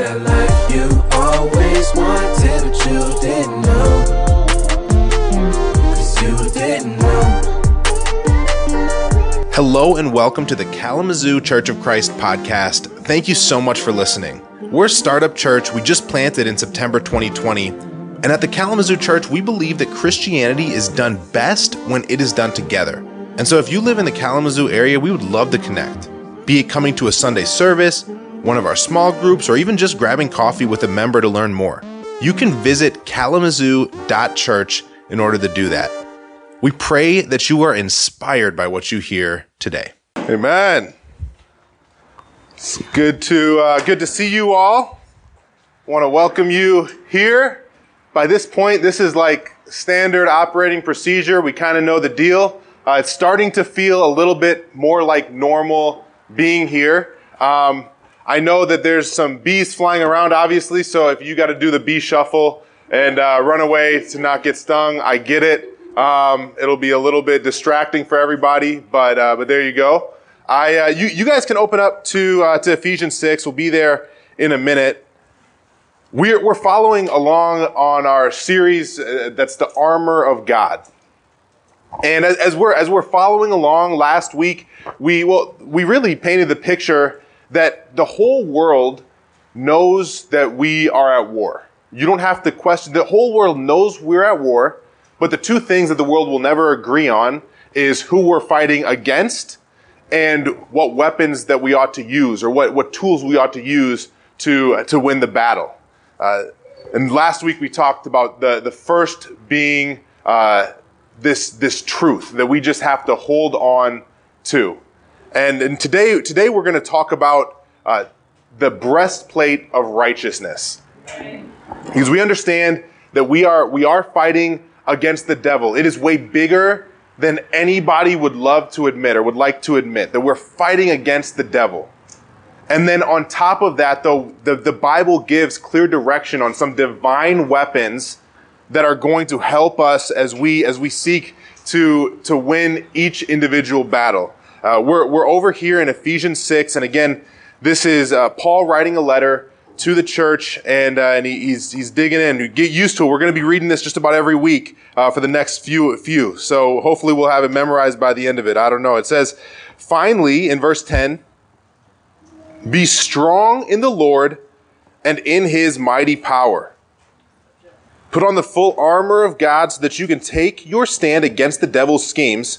that life you always wanted, but you didn't know. Cause you didn't know. Hello and welcome to the Kalamazoo Church of Christ podcast. Thank you so much for listening. We're a startup church we just planted in September 2020. And at the Kalamazoo Church, we believe that Christianity is done best when it is done together. And so if you live in the Kalamazoo area, we would love to connect. Be it coming to a Sunday service, one of our small groups, or even just grabbing coffee with a member to learn more. You can visit kalamazoo.church in order to do that. We pray that you are inspired by what you hear today. Amen. It's good to uh, good to see you all. I want to welcome you here. By this point, this is like standard operating procedure. We kind of know the deal. Uh, it's starting to feel a little bit more like normal being here. Um, I know that there's some bees flying around, obviously. So if you got to do the bee shuffle and uh, run away to not get stung, I get it. Um, it'll be a little bit distracting for everybody, but uh, but there you go. I uh, you you guys can open up to uh, to Ephesians six. We'll be there in a minute. We're we're following along on our series uh, that's the armor of God. And as, as we're as we're following along, last week we well we really painted the picture that the whole world knows that we are at war. You don't have to question. The whole world knows we're at war. But the two things that the world will never agree on is who we're fighting against and what weapons that we ought to use or what, what tools we ought to use to, to win the battle. Uh, and last week we talked about the, the first being uh, this, this truth that we just have to hold on to. And, and today, today we're going to talk about uh, the breastplate of righteousness. Because we understand that we are, we are fighting against the devil. It is way bigger than anybody would love to admit or would like to admit that we're fighting against the devil. And then on top of that, though, the, the Bible gives clear direction on some divine weapons that are going to help us as we, as we seek to, to win each individual battle. Uh, we're, we're over here in Ephesians 6. And again, this is uh, Paul writing a letter to the church, and uh, and he, he's he's digging in. Get used to it. We're going to be reading this just about every week uh, for the next few few. So hopefully we'll have it memorized by the end of it. I don't know. It says, finally, in verse ten, be strong in the Lord and in His mighty power. Put on the full armor of God so that you can take your stand against the devil's schemes.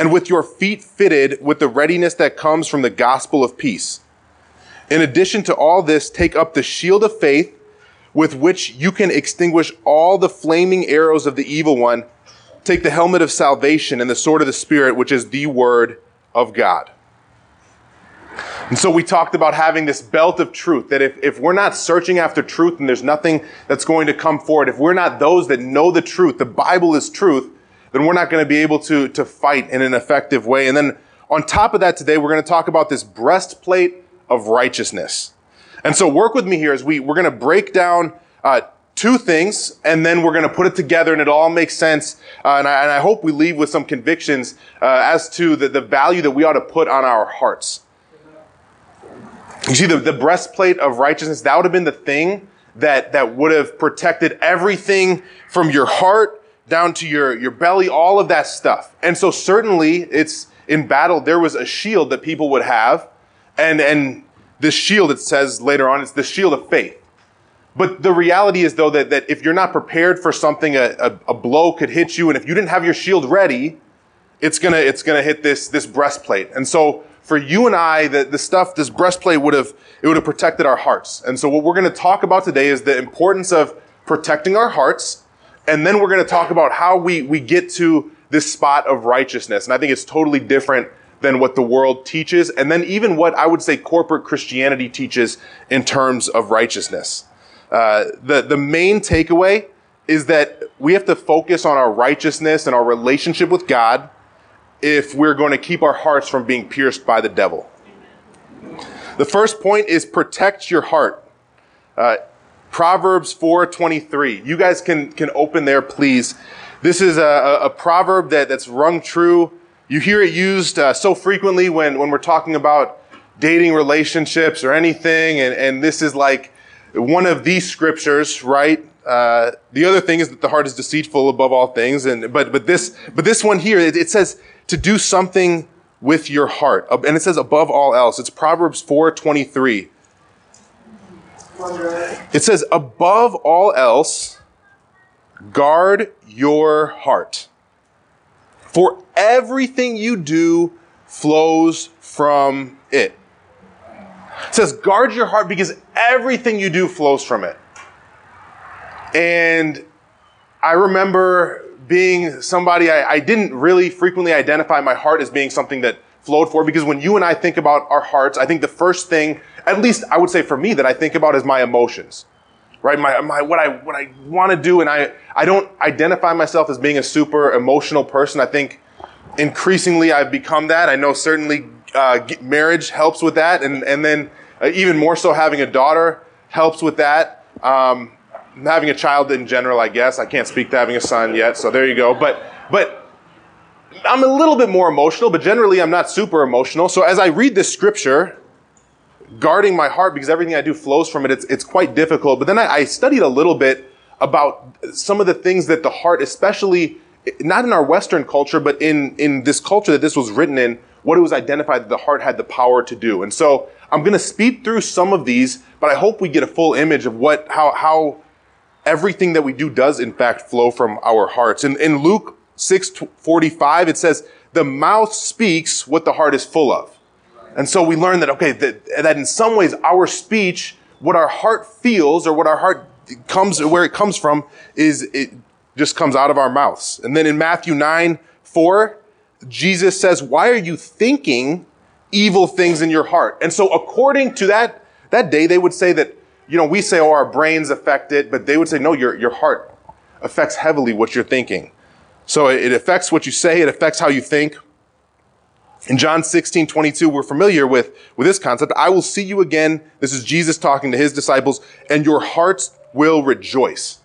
and with your feet fitted with the readiness that comes from the gospel of peace. In addition to all this, take up the shield of faith with which you can extinguish all the flaming arrows of the evil one. Take the helmet of salvation and the sword of the Spirit, which is the word of God. And so we talked about having this belt of truth, that if, if we're not searching after truth and there's nothing that's going to come forward, if we're not those that know the truth, the Bible is truth, then we're not going to be able to, to fight in an effective way. And then on top of that today, we're going to talk about this breastplate of righteousness. And so work with me here as we, we're going to break down, uh, two things and then we're going to put it together and it all makes sense. Uh, and, I, and, I, hope we leave with some convictions, uh, as to the, the value that we ought to put on our hearts. You see, the, the breastplate of righteousness, that would have been the thing that, that would have protected everything from your heart down to your, your belly, all of that stuff. And so certainly it's in battle, there was a shield that people would have. And, and this shield, it says later on, it's the shield of faith. But the reality is though that, that if you're not prepared for something, a, a, a blow could hit you. And if you didn't have your shield ready, it's gonna, it's gonna hit this, this breastplate. And so for you and I, the, the stuff, this breastplate would have, it would have protected our hearts. And so what we're gonna talk about today is the importance of protecting our hearts and then we're going to talk about how we, we get to this spot of righteousness. And I think it's totally different than what the world teaches, and then even what I would say corporate Christianity teaches in terms of righteousness. Uh, the, the main takeaway is that we have to focus on our righteousness and our relationship with God if we're going to keep our hearts from being pierced by the devil. The first point is protect your heart. Uh, Proverbs 4:23. You guys can can open there, please. This is a, a proverb that, that's rung true. You hear it used uh, so frequently when, when we're talking about dating relationships or anything, and, and this is like one of these scriptures, right? Uh, the other thing is that the heart is deceitful above all things, and but but this but this one here it, it says to do something with your heart, and it says above all else. It's Proverbs four twenty three. It says above all else Guard your heart. For everything you do flows from it. It says, guard your heart because everything you do flows from it. And I remember being somebody I, I, didn't really frequently identify my heart as being something that flowed for because when you and I think about our hearts, I think the first thing, at least I would say for me, that I think about is my emotions right? My, my, what I, what I want to do. And I, I don't identify myself as being a super emotional person. I think increasingly I've become that. I know certainly, uh, marriage helps with that. And, and then uh, even more so having a daughter helps with that. Um, having a child in general, I guess. I can't speak to having a son yet. So there you go. But, but I'm a little bit more emotional, but generally I'm not super emotional. So as I read this scripture, guarding my heart because everything I do flows from it. It's, it's quite difficult. But then I, I studied a little bit about some of the things that the heart, especially not in our Western culture, but in, in this culture that this was written in, what it was identified that the heart had the power to do. And so I'm going to speed through some of these, but I hope we get a full image of what, how, how everything that we do does in fact flow from our hearts. In, in Luke 6:45, it says, the mouth speaks what the heart is full of. And so we learn that, okay, that, that in some ways our speech, what our heart feels or what our heart comes, where it comes from is it just comes out of our mouths. And then in Matthew 9, 4, Jesus says, why are you thinking evil things in your heart? And so according to that, that day, they would say that, you know, we say, oh, our brains affect it, but they would say, no, your, your heart affects heavily what you're thinking. So it affects what you say, it affects how you think. In John 16, 22, we're familiar with, with this concept. I will see you again. This is Jesus talking to his disciples, and your hearts will rejoice.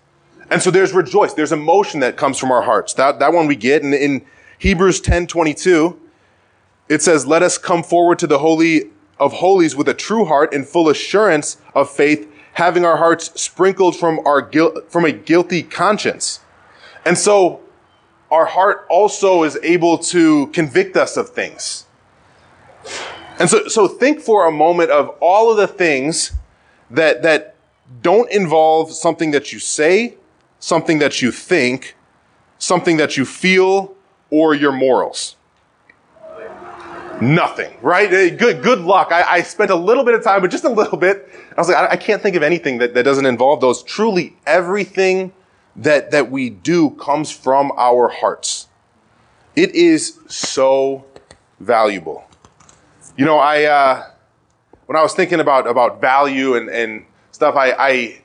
And so there's rejoice. There's emotion that comes from our hearts. That, that one we get. And in Hebrews 10, 22, it says, let us come forward to the Holy of Holies with a true heart and full assurance of faith, having our hearts sprinkled from our guilt, from a guilty conscience. And so our heart also is able to convict us of things. And so, so think for a moment of all of the things that, that don't involve something that you say, something that you think, something that you feel, or your morals. Nothing, right? Eh, good, good luck. I, I spent a little bit of time, but just a little bit. I was like, I, I can't think of anything that, that doesn't involve those. Truly, everything that, that we do comes from our hearts. It is so valuable. You know, I, uh, when I was thinking about, about value and, and stuff, I, I,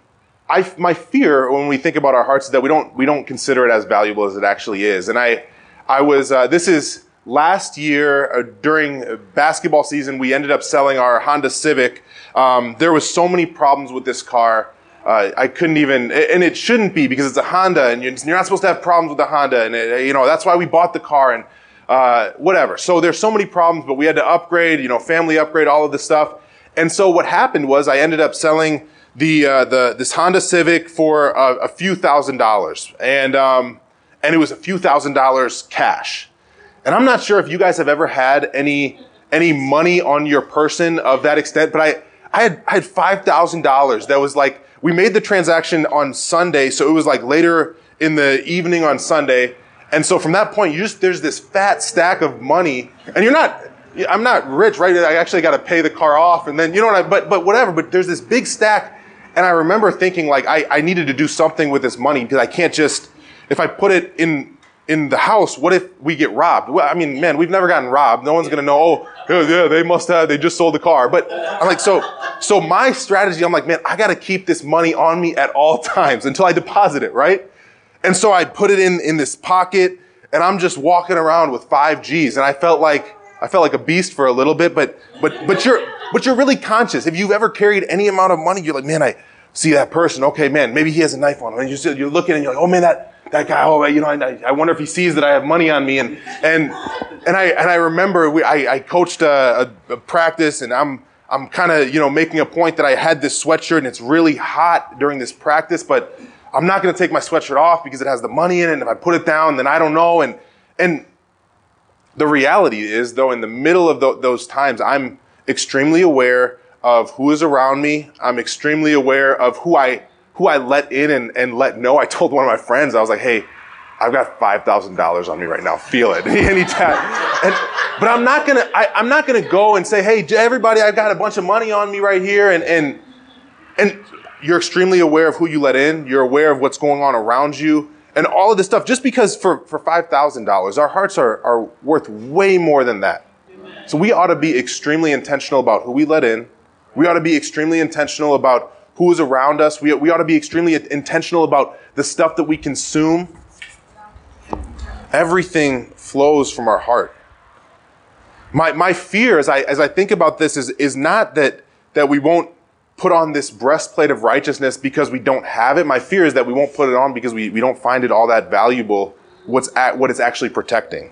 I, my fear when we think about our hearts is that we don't, we don't consider it as valuable as it actually is. And I, I was, uh, this is last year uh, during basketball season, we ended up selling our Honda Civic. Um, there was so many problems with this car uh, I couldn't even, and it shouldn't be because it's a Honda, and you're not supposed to have problems with the Honda, and it, you know that's why we bought the car, and uh, whatever. So there's so many problems, but we had to upgrade, you know, family upgrade, all of this stuff. And so what happened was I ended up selling the uh, the this Honda Civic for a, a few thousand dollars, and um, and it was a few thousand dollars cash. And I'm not sure if you guys have ever had any any money on your person of that extent, but I I had I had five thousand dollars that was like we made the transaction on Sunday, so it was like later in the evening on Sunday. And so from that point, you just, there's this fat stack of money and you're not, I'm not rich, right? I actually got to pay the car off and then, you know what I, but, but whatever, but there's this big stack. And I remember thinking like, I, I needed to do something with this money because I can't just, if I put it in, in the house, what if we get robbed? Well, I mean, man, we've never gotten robbed. No one's gonna know. Oh, yeah, they must have. They just sold the car. But I'm like, so, so my strategy. I'm like, man, I gotta keep this money on me at all times until I deposit it, right? And so I put it in in this pocket, and I'm just walking around with five G's, and I felt like I felt like a beast for a little bit. But but but you're but you're really conscious. If you've ever carried any amount of money, you're like, man, I see that person. Okay, man, maybe he has a knife on him. And you're, you're looking, and you're like, oh man, that that guy, oh, you know, I, I wonder if he sees that I have money on me. And, and, and I, and I remember we, I, I coached a, a, a practice and I'm, I'm kind of, you know, making a point that I had this sweatshirt and it's really hot during this practice, but I'm not going to take my sweatshirt off because it has the money in it. And if I put it down, then I don't know. And, and the reality is though, in the middle of th- those times, I'm extremely aware of who is around me. I'm extremely aware of who I who I let in and, and let know. I told one of my friends, I was like, hey, I've got five thousand dollars on me right now. Feel it. Anytime. And, but I'm not gonna. I, am not gonna go and say, "Hey, everybody, I've got a bunch of money on me right here," and and and you're extremely aware of who you let in. You're aware of what's going on around you, and all of this stuff. Just because for for five thousand dollars, our hearts are are worth way more than that. So we ought to be extremely intentional about who we let in. We ought to be extremely intentional about who is around us. We, we ought to be extremely intentional about the stuff that we consume. Everything flows from our heart. My, my fear as I, as I think about this is, is not that, that we won't put on this breastplate of righteousness because we don't have it. My fear is that we won't put it on because we, we don't find it all that valuable, what's at, what it's actually protecting.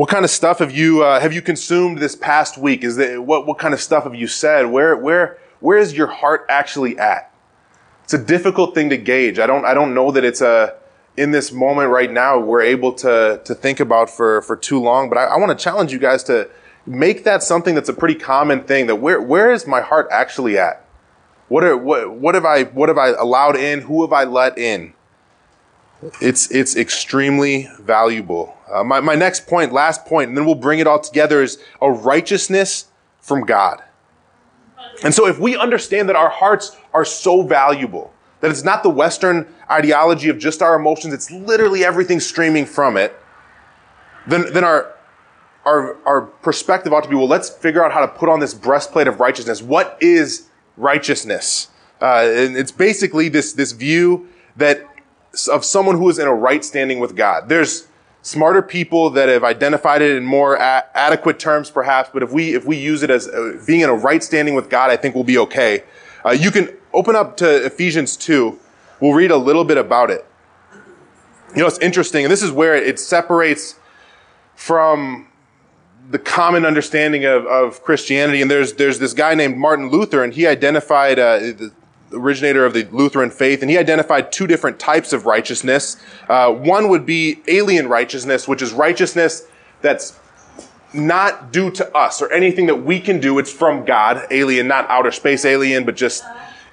What kind of stuff have you uh, have you consumed this past week? Is that what what kind of stuff have you said? Where where where is your heart actually at? It's a difficult thing to gauge. I don't I don't know that it's a in this moment right now we're able to to think about for for too long. But I, I want to challenge you guys to make that something that's a pretty common thing. That where where is my heart actually at? What are what what have I what have I allowed in? Who have I let in? It's it's extremely valuable. Uh, my, my next point, last point, and then we'll bring it all together, is a righteousness from God. And so, if we understand that our hearts are so valuable, that it's not the Western ideology of just our emotions, it's literally everything streaming from it, then, then our, our, our perspective ought to be well, let's figure out how to put on this breastplate of righteousness. What is righteousness? Uh, and it's basically this, this view that of someone who is in a right standing with God. There's smarter people that have identified it in more a- adequate terms, perhaps. But if we if we use it as uh, being in a right standing with God, I think we'll be okay. Uh, you can open up to Ephesians two. We'll read a little bit about it. You know, it's interesting, and this is where it separates from the common understanding of, of Christianity. And there's there's this guy named Martin Luther, and he identified uh, originator of the Lutheran faith, and he identified two different types of righteousness. Uh, one would be alien righteousness, which is righteousness that's not due to us or anything that we can do. It's from God. Alien, not outer space alien, but just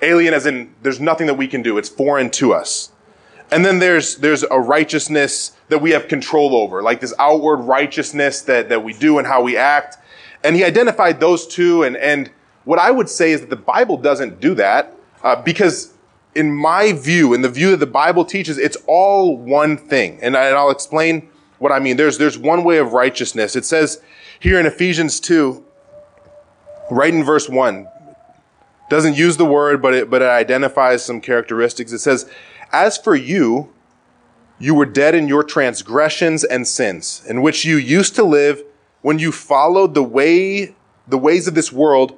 alien as in there's nothing that we can do. It's foreign to us. And then there's, there's a righteousness that we have control over, like this outward righteousness that, that we do and how we act. And he identified those two. And, and what I would say is that the Bible doesn't do that. Uh, because in my view, in the view that the Bible teaches, it's all one thing. And, I, and I'll explain what I mean. There's, there's one way of righteousness. It says here in Ephesians 2, right in verse 1, doesn't use the word, but it, but it identifies some characteristics. It says, As for you, you were dead in your transgressions and sins, in which you used to live when you followed the way, the ways of this world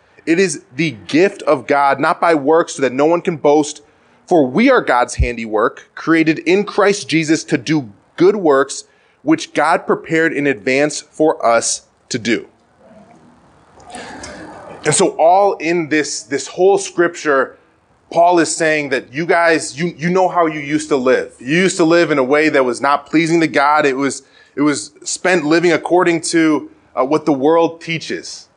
It is the gift of God, not by works, so that no one can boast. For we are God's handiwork, created in Christ Jesus to do good works, which God prepared in advance for us to do. And so all in this, this whole scripture, Paul is saying that you guys, you, you know how you used to live. You used to live in a way that was not pleasing to God. It was, it was spent living according to uh, what the world teaches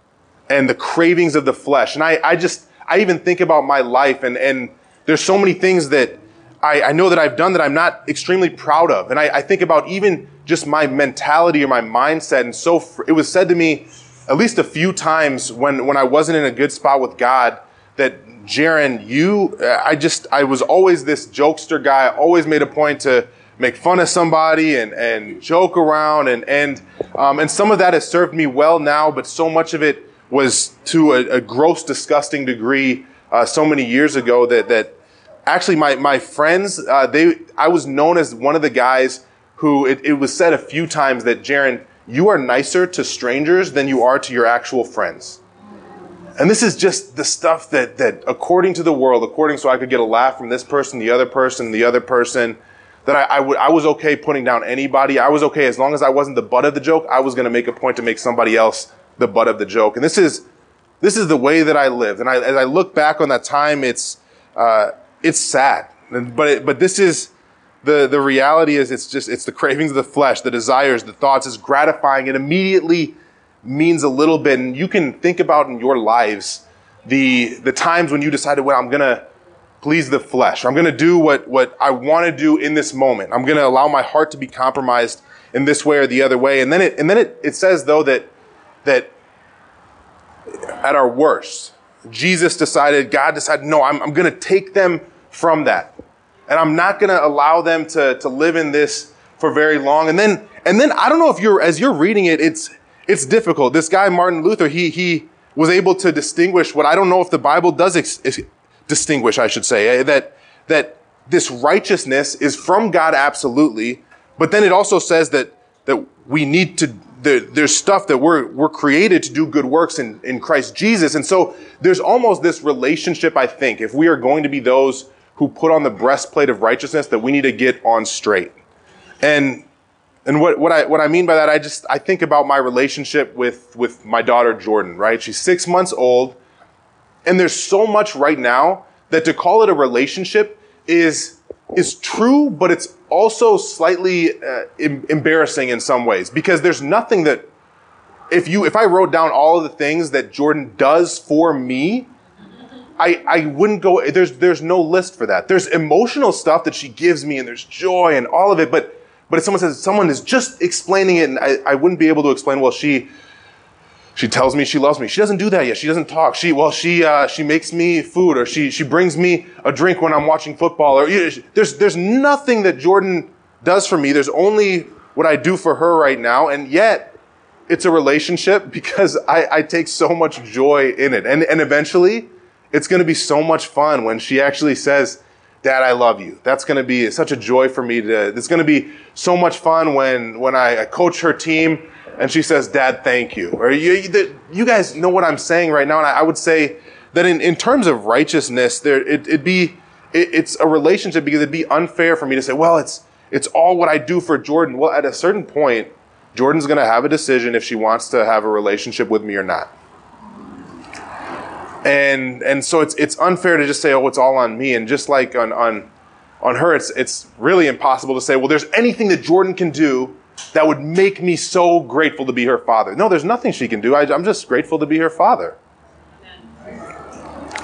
and the cravings of the flesh. And I, I just, I even think about my life and, and there's so many things that I, I know that I've done that I'm not extremely proud of. And I, I think about even just my mentality or my mindset. And so it was said to me at least a few times when, when I wasn't in a good spot with God that Jaron, you, I just, I was always this jokester guy. I always made a point to make fun of somebody and, and joke around. And, and, um, and some of that has served me well now, but so much of it was to a, a gross, disgusting degree uh, so many years ago that, that actually my, my friends, uh, they, I was known as one of the guys who it, it was said a few times that Jaron, you are nicer to strangers than you are to your actual friends. And this is just the stuff that, that according to the world, according so I could get a laugh from this person, the other person, the other person, that I, I, would, I was okay putting down anybody. I was okay as long as I wasn't the butt of the joke. I was going to make a point to make somebody else the butt of the joke. And this is, this is the way that I lived. And I, as I look back on that time, it's, uh, it's sad. But, it, but this is, the, the reality is it's just, it's the cravings of the flesh, the desires, the thoughts is gratifying. It immediately means a little bit. And you can think about in your lives the, the times when you decided, well, I'm going to please the flesh. I'm going to do what, what I want to do in this moment. I'm going to allow my heart to be compromised in this way or the other way. And then it, and then it, it says though that, that at our worst, Jesus decided, God decided, no, I'm, I'm going to take them from that. And I'm not going to allow them to, to live in this for very long. And then, and then I don't know if you're, as you're reading it, it's, it's difficult. This guy, Martin Luther, he, he was able to distinguish what I don't know if the Bible does ex- distinguish, I should say, eh, that, that this righteousness is from God absolutely. But then it also says that, that we need to, there, there's stuff that we're, we're created to do good works in, in Christ Jesus. And so there's almost this relationship, I think, if we are going to be those who put on the breastplate of righteousness that we need to get on straight. And and what, what I what I mean by that, I just I think about my relationship with with my daughter Jordan, right? She's six months old, and there's so much right now that to call it a relationship is is true, but it's also slightly uh, em- embarrassing in some ways because there's nothing that if you if I wrote down all of the things that Jordan does for me, I, I wouldn't go, there's, there's no list for that. There's emotional stuff that she gives me and there's joy and all of it, but, but if someone says, someone is just explaining it and I, I wouldn't be able to explain, well, she, she tells me she loves me. She doesn't do that yet. She doesn't talk. She, well, she, uh, she makes me food or she, she brings me a drink when I'm watching football or, you know, there's, there's nothing that Jordan does for me. There's only what I do for her right now. And yet it's a relationship because I, I take so much joy in it. And, and eventually, it's going to be so much fun when she actually says, Dad, I love you. That's going to be such a joy for me to, it's going to be so much fun when, when I coach her team and she says, Dad, thank you. Or you, you guys know what I'm saying right now. And I, would say that in, in terms of righteousness, there, it, it'd be, it, it's a relationship because it'd be unfair for me to say, well, it's, it's all what I do for Jordan. Well, at a certain point, Jordan's going to have a decision if she wants to have a relationship with me or not and and so it's it's unfair to just say oh it's all on me and just like on on on her it's it's really impossible to say well there's anything that Jordan can do that would make me so grateful to be her father. No there's nothing she can do. I, I'm just grateful to be her father.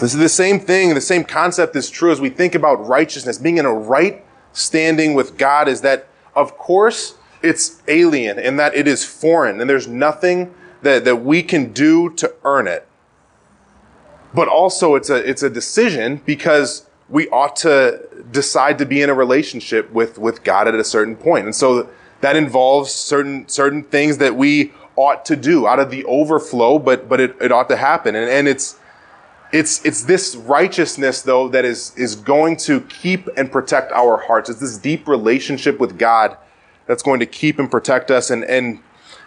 This is the same thing the same concept is true as we think about righteousness. Being in a right standing with God is that of course it's alien and that it is foreign and there's nothing that, that we can do to earn it. But also it's a, it's a decision because we ought to decide to be in a relationship with, with God at a certain point. And so that involves certain, certain things that we ought to do out of the overflow, but, but it, it ought to happen. And, and it's, It's, it's this righteousness, though, that is, is going to keep and protect our hearts. It's this deep relationship with God that's going to keep and protect us. And, and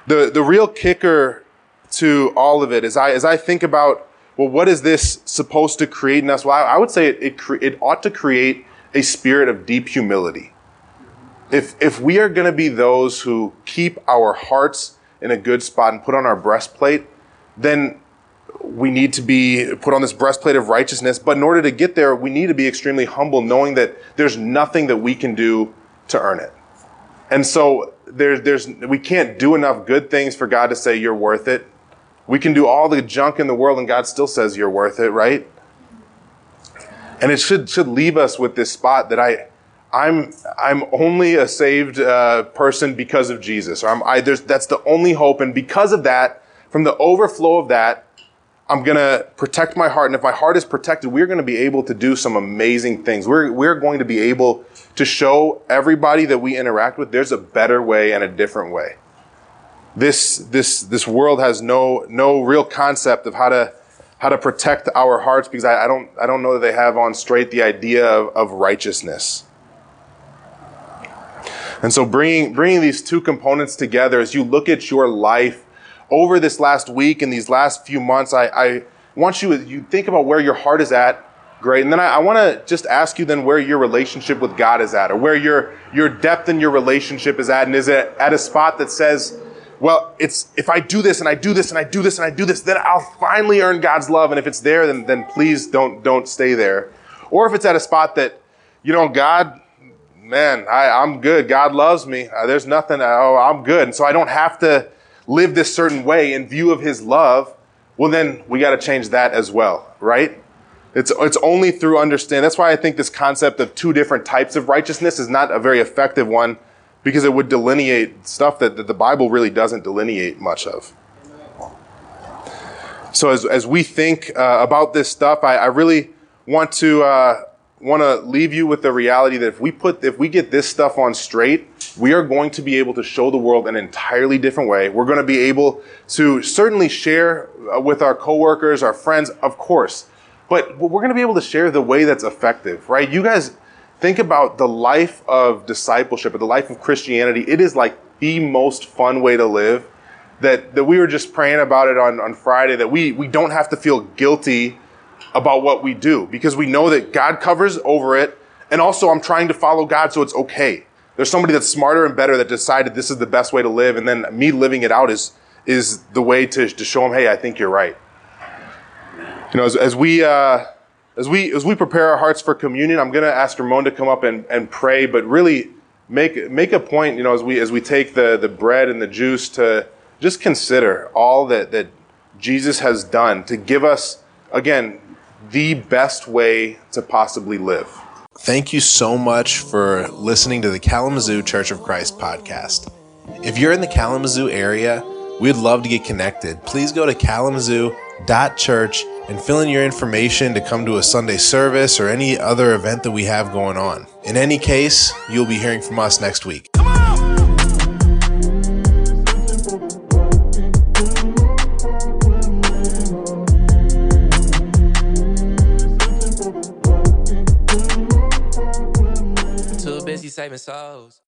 the, the real kicker to all of it is I, as I think about, well, what is this supposed to create in us? Well, I, I would say it, it, cre- it ought to create a spirit of deep humility. If, if we are going to be those who keep our hearts in a good spot and put on our breastplate, then we need to be put on this breastplate of righteousness. But in order to get there, we need to be extremely humble, knowing that there's nothing that we can do to earn it. And so there, there's, we can't do enough good things for God to say you're worth it. We can do all the junk in the world and God still says you're worth it, right? And it should, should leave us with this spot that I, I'm, I'm only a saved uh, person because of Jesus. Or I'm, I, that's the only hope. And because of that, from the overflow of that, I'm going to protect my heart. And if my heart is protected, we're going to be able to do some amazing things. We're, we're going to be able to show everybody that we interact with there's a better way and a different way. This, this, this world has no, no real concept of how to, how to protect our hearts because I, I don't, I don't know that they have on straight the idea of, of righteousness. And so bringing, bringing these two components together as you look at your life over this last week and these last few months, I, I want you, you think about where your heart is at. Great. And then I, I want to just ask you then where your relationship with God is at or where your, your depth in your relationship is at. And is it at a spot that says, well, it's, if I do this and I do this and I do this and I do this, then I'll finally earn God's love. And if it's there, then, then please don't, don't stay there. Or if it's at a spot that, you know, God, man, I, I'm good. God loves me. Uh, there's nothing, oh, I'm good. And so I don't have to, live this certain way in view of his love, well, then we got to change that as well, right? It's, it's only through understanding. That's why I think this concept of two different types of righteousness is not a very effective one because it would delineate stuff that, that the Bible really doesn't delineate much of. So as, as we think uh, about this stuff, I, I really want to uh, want to leave you with the reality that if we put if we get this stuff on straight, we are going to be able to show the world an entirely different way. We're going to be able to certainly share uh, with our coworkers, our friends, of course, but we're going to be able to share the way that's effective, right? You guys think about the life of discipleship or the life of Christianity. It is like the most fun way to live. That, that we were just praying about it on, on Friday, that we, we don't have to feel guilty about what we do because we know that God covers over it. And also, I'm trying to follow God, so it's okay. There's somebody that's smarter and better that decided this is the best way to live, and then me living it out is is the way to, to show them, hey, I think you're right. You know, as, as we uh, as we as we prepare our hearts for communion, I'm going to ask Ramon to come up and, and pray, but really make make a point. You know, as we as we take the the bread and the juice to just consider all that that Jesus has done to give us again the best way to possibly live. Thank you so much for listening to the Kalamazoo Church of Christ podcast. If you're in the Kalamazoo area, we'd love to get connected. Please go to kalamazoo.church and fill in your information to come to a Sunday service or any other event that we have going on. In any case, you'll be hearing from us next week. Saving souls.